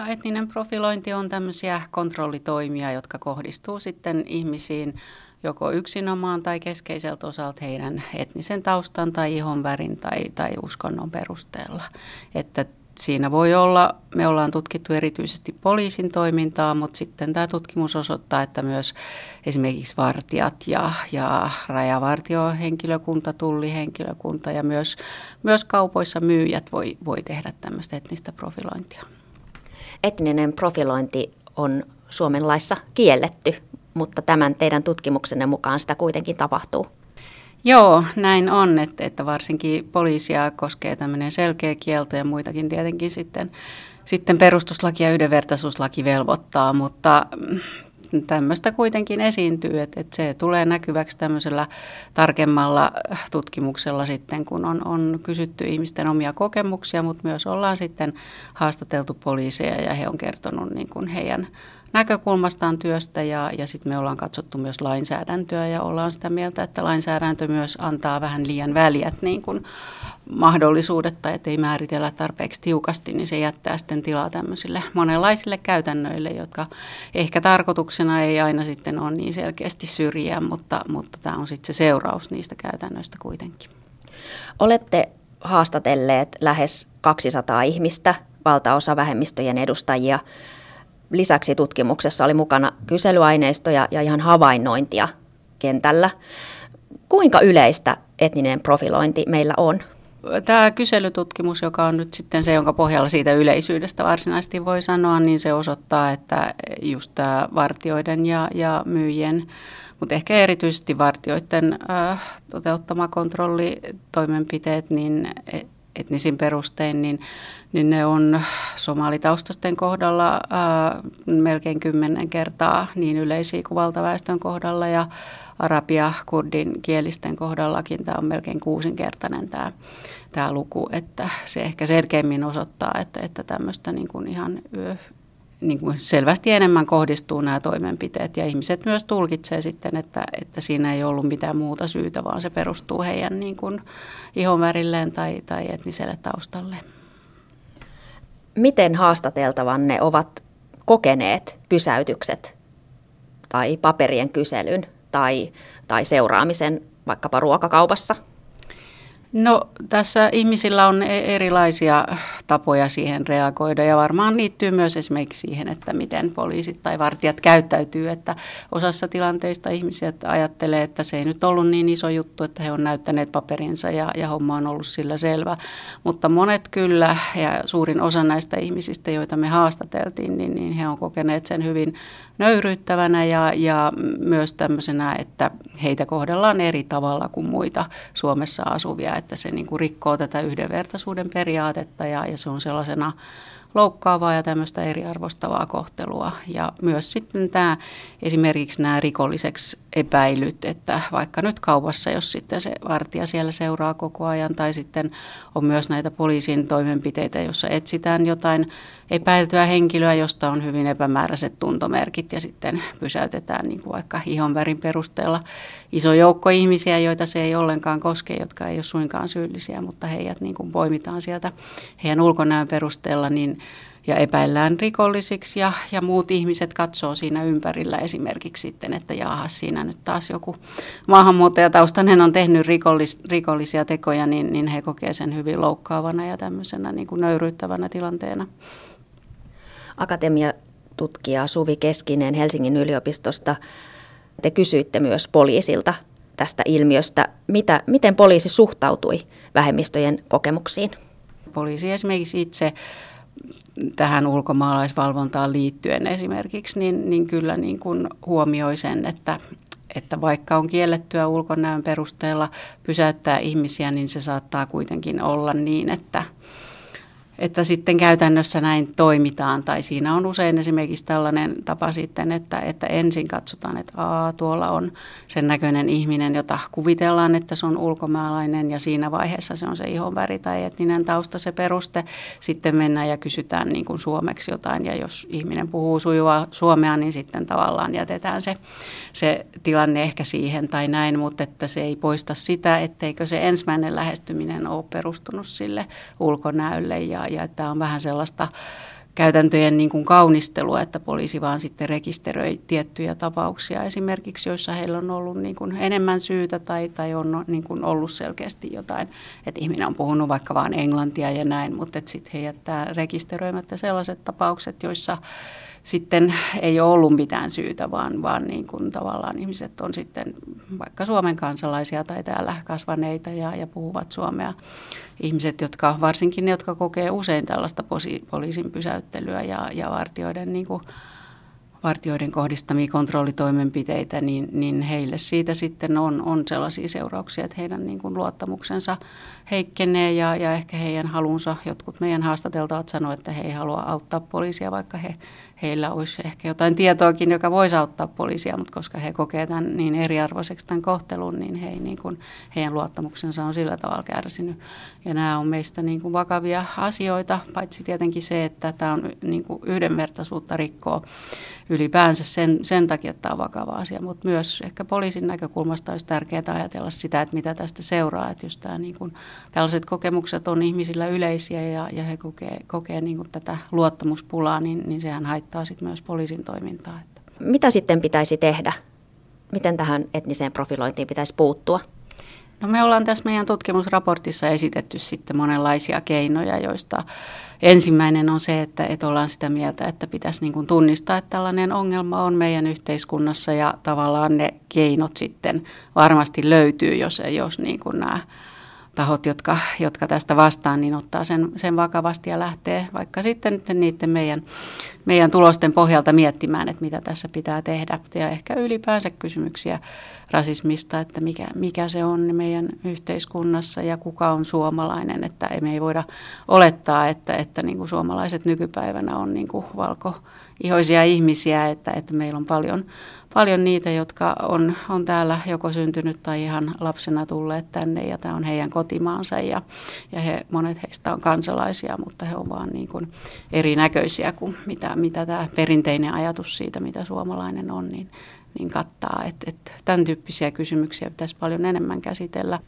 No etninen profilointi on tämmöisiä kontrollitoimia, jotka kohdistuu sitten ihmisiin joko yksinomaan tai keskeiseltä osalta heidän etnisen taustan tai ihonvärin tai, tai uskonnon perusteella. Että siinä voi olla, me ollaan tutkittu erityisesti poliisin toimintaa, mutta sitten tämä tutkimus osoittaa, että myös esimerkiksi vartijat ja, ja rajavartiohenkilökunta, tullihenkilökunta ja myös, myös kaupoissa myyjät voi, voi tehdä tämmöistä etnistä profilointia. Etninen profilointi on Suomen laissa kielletty, mutta tämän teidän tutkimuksenne mukaan sitä kuitenkin tapahtuu. Joo, näin on, että, että varsinkin poliisia koskee tämmöinen selkeä kielto ja muitakin tietenkin sitten, sitten perustuslaki ja yhdenvertaisuuslaki velvoittaa, mutta mm, tämmöistä kuitenkin esiintyy, että, että se tulee näkyväksi tämmöisellä tarkemmalla tutkimuksella sitten, kun on, on kysytty ihmisten omia kokemuksia, mutta myös ollaan sitten haastateltu poliiseja ja he on kertonut niin kuin heidän näkökulmastaan työstä ja, ja sitten me ollaan katsottu myös lainsäädäntöä ja ollaan sitä mieltä, että lainsäädäntö myös antaa vähän liian väliät niin kuin mahdollisuudet tai ettei määritellä tarpeeksi tiukasti, niin se jättää sitten tilaa tämmöisille monenlaisille käytännöille, jotka ehkä tarkoituksena ei aina sitten ole niin selkeästi syrjiä, mutta, mutta tämä on sitten se seuraus niistä käytännöistä kuitenkin. Olette haastatelleet lähes 200 ihmistä, valtaosa vähemmistöjen edustajia lisäksi tutkimuksessa oli mukana kyselyaineistoja ja ihan havainnointia kentällä. Kuinka yleistä etninen profilointi meillä on? Tämä kyselytutkimus, joka on nyt sitten se, jonka pohjalla siitä yleisyydestä varsinaisesti voi sanoa, niin se osoittaa, että just tämä vartioiden ja, ja myyjien, mutta ehkä erityisesti vartioiden äh, toteuttama kontrollitoimenpiteet, niin etnisin perustein, niin, niin ne on somalitaustasten kohdalla ää, melkein kymmenen kertaa niin yleisiä kuin valtaväestön kohdalla ja arabia kurdin kielisten kohdallakin tämä on melkein kuusinkertainen tämä, tämä luku, että se ehkä selkeämmin osoittaa, että, että tämmöistä niin kuin ihan niin kuin selvästi enemmän kohdistuu nämä toimenpiteet ja ihmiset myös tulkitsee sitten, että, että siinä ei ollut mitään muuta syytä, vaan se perustuu heidän niin kuin ihonvärilleen tai, tai etniselle taustalle. Miten haastateltavanne ovat kokeneet pysäytykset tai paperien kyselyn tai, tai seuraamisen vaikkapa ruokakaupassa? No tässä ihmisillä on e- erilaisia tapoja siihen reagoida ja varmaan liittyy myös esimerkiksi siihen, että miten poliisit tai vartijat käyttäytyy, että osassa tilanteista ihmiset ajattelee, että se ei nyt ollut niin iso juttu, että he on näyttäneet paperinsa ja, ja homma on ollut sillä selvä, mutta monet kyllä ja suurin osa näistä ihmisistä, joita me haastateltiin, niin, niin he on kokeneet sen hyvin nöyryyttävänä ja, ja myös tämmöisenä, että heitä kohdellaan eri tavalla kuin muita Suomessa asuvia, että se niin kuin rikkoo tätä yhdenvertaisuuden periaatetta ja, ja se on sellaisena loukkaavaa ja tämmöistä eriarvostavaa kohtelua. Ja myös sitten tämä esimerkiksi nämä rikolliseksi epäilyt, että vaikka nyt kaupassa, jos sitten se vartija siellä seuraa koko ajan, tai sitten on myös näitä poliisin toimenpiteitä, jossa etsitään jotain epäiltyä henkilöä, josta on hyvin epämääräiset tuntomerkit ja sitten pysäytetään niin kuin vaikka ihonvärin perusteella iso joukko ihmisiä, joita se ei ollenkaan koske, jotka ei ole suinkaan syyllisiä, mutta heidät niin kuin poimitaan sieltä heidän ulkonäön perusteella, niin ja epäillään rikollisiksi ja, ja muut ihmiset katsoo siinä ympärillä esimerkiksi sitten, että jaha, siinä nyt taas joku maahanmuuttajataustainen on tehnyt rikollis, rikollisia tekoja, niin, niin he kokee sen hyvin loukkaavana ja tämmöisenä niin kuin nöyryyttävänä tilanteena. Akatemiatutkija Suvi Keskinen Helsingin yliopistosta, te kysyitte myös poliisilta tästä ilmiöstä. Mitä, miten poliisi suhtautui vähemmistöjen kokemuksiin? Poliisi esimerkiksi itse tähän ulkomaalaisvalvontaan liittyen esimerkiksi, niin, niin kyllä niin kuin huomioi sen, että, että vaikka on kiellettyä ulkonäön perusteella pysäyttää ihmisiä, niin se saattaa kuitenkin olla niin, että – että sitten käytännössä näin toimitaan. Tai siinä on usein esimerkiksi tällainen tapa sitten, että, että ensin katsotaan, että Aa, tuolla on sen näköinen ihminen, jota kuvitellaan, että se on ulkomaalainen ja siinä vaiheessa se on se ihonväri tai etninen tausta se peruste. Sitten mennään ja kysytään niin kuin suomeksi jotain ja jos ihminen puhuu sujuvaa suomea, niin sitten tavallaan jätetään se, se tilanne ehkä siihen tai näin, mutta että se ei poista sitä, etteikö se ensimmäinen lähestyminen ole perustunut sille ulkonäölle ja, ja että on vähän sellaista käytäntöjen niin kuin kaunistelua, että poliisi vaan sitten rekisteröi tiettyjä tapauksia. Esimerkiksi, joissa heillä on ollut niin kuin enemmän syytä tai, tai on niin kuin ollut selkeästi jotain, että ihminen on puhunut vaikka vain englantia ja näin, mutta sitten he jättää rekisteröimättä sellaiset tapaukset, joissa sitten ei ole ollut mitään syytä, vaan, vaan niin kuin tavallaan ihmiset on sitten vaikka Suomen kansalaisia tai täällä kasvaneita ja, ja puhuvat suomea. Ihmiset, jotka, varsinkin ne, jotka kokee usein tällaista poliisin pysäyttelyä ja, ja vartioiden niin kuin vartioiden kohdistamia kontrollitoimenpiteitä, niin, niin heille siitä sitten on, on sellaisia seurauksia, että heidän niin kuin luottamuksensa heikkenee ja, ja ehkä heidän halunsa, jotkut meidän haastateltavat sanoivat, että he ei halua auttaa poliisia, vaikka he heillä olisi ehkä jotain tietoakin, joka voisi auttaa poliisia, mutta koska he kokevat tämän niin eriarvoiseksi tämän kohtelun, niin, he niin kuin, heidän luottamuksensa on sillä tavalla kärsinyt. Ja nämä on meistä niin kuin vakavia asioita, paitsi tietenkin se, että tämä on niin kuin yhdenvertaisuutta rikkoa ylipäänsä sen, sen takia, että tämä on vakava asia, mutta myös ehkä poliisin näkökulmasta olisi tärkeää ajatella sitä, että mitä tästä seuraa, että jos tämä niin kuin, tällaiset kokemukset on ihmisillä yleisiä ja, ja he kokee, kokee niin tätä luottamuspulaa, niin, niin sehän haittaa sitten myös poliisin toimintaa. Mitä sitten pitäisi tehdä? Miten tähän etniseen profilointiin pitäisi puuttua? No me ollaan tässä meidän tutkimusraportissa esitetty sitten monenlaisia keinoja, joista ensimmäinen on se, että, että ollaan sitä mieltä, että pitäisi niin kuin tunnistaa, että tällainen ongelma on meidän yhteiskunnassa ja tavallaan ne keinot sitten varmasti löytyy, jos, jos niin kuin nämä tahot, jotka, jotka tästä vastaan, niin ottaa sen, sen vakavasti ja lähtee vaikka sitten niiden meidän, meidän tulosten pohjalta miettimään, että mitä tässä pitää tehdä. Ja ehkä ylipäänsä kysymyksiä rasismista, että mikä, mikä se on meidän yhteiskunnassa ja kuka on suomalainen. Että me ei voida olettaa, että, että niin kuin suomalaiset nykypäivänä on niin kuin valkoihoisia ihmisiä, että, että meillä on paljon paljon niitä, jotka on, on täällä joko syntynyt tai ihan lapsena tulleet tänne ja tämä on heidän kotimaansa ja, ja he, monet heistä on kansalaisia, mutta he on vaan niin kuin erinäköisiä kuin mitä, mitä tämä perinteinen ajatus siitä, mitä suomalainen on, niin, niin kattaa. Että et tämän tyyppisiä kysymyksiä pitäisi paljon enemmän käsitellä.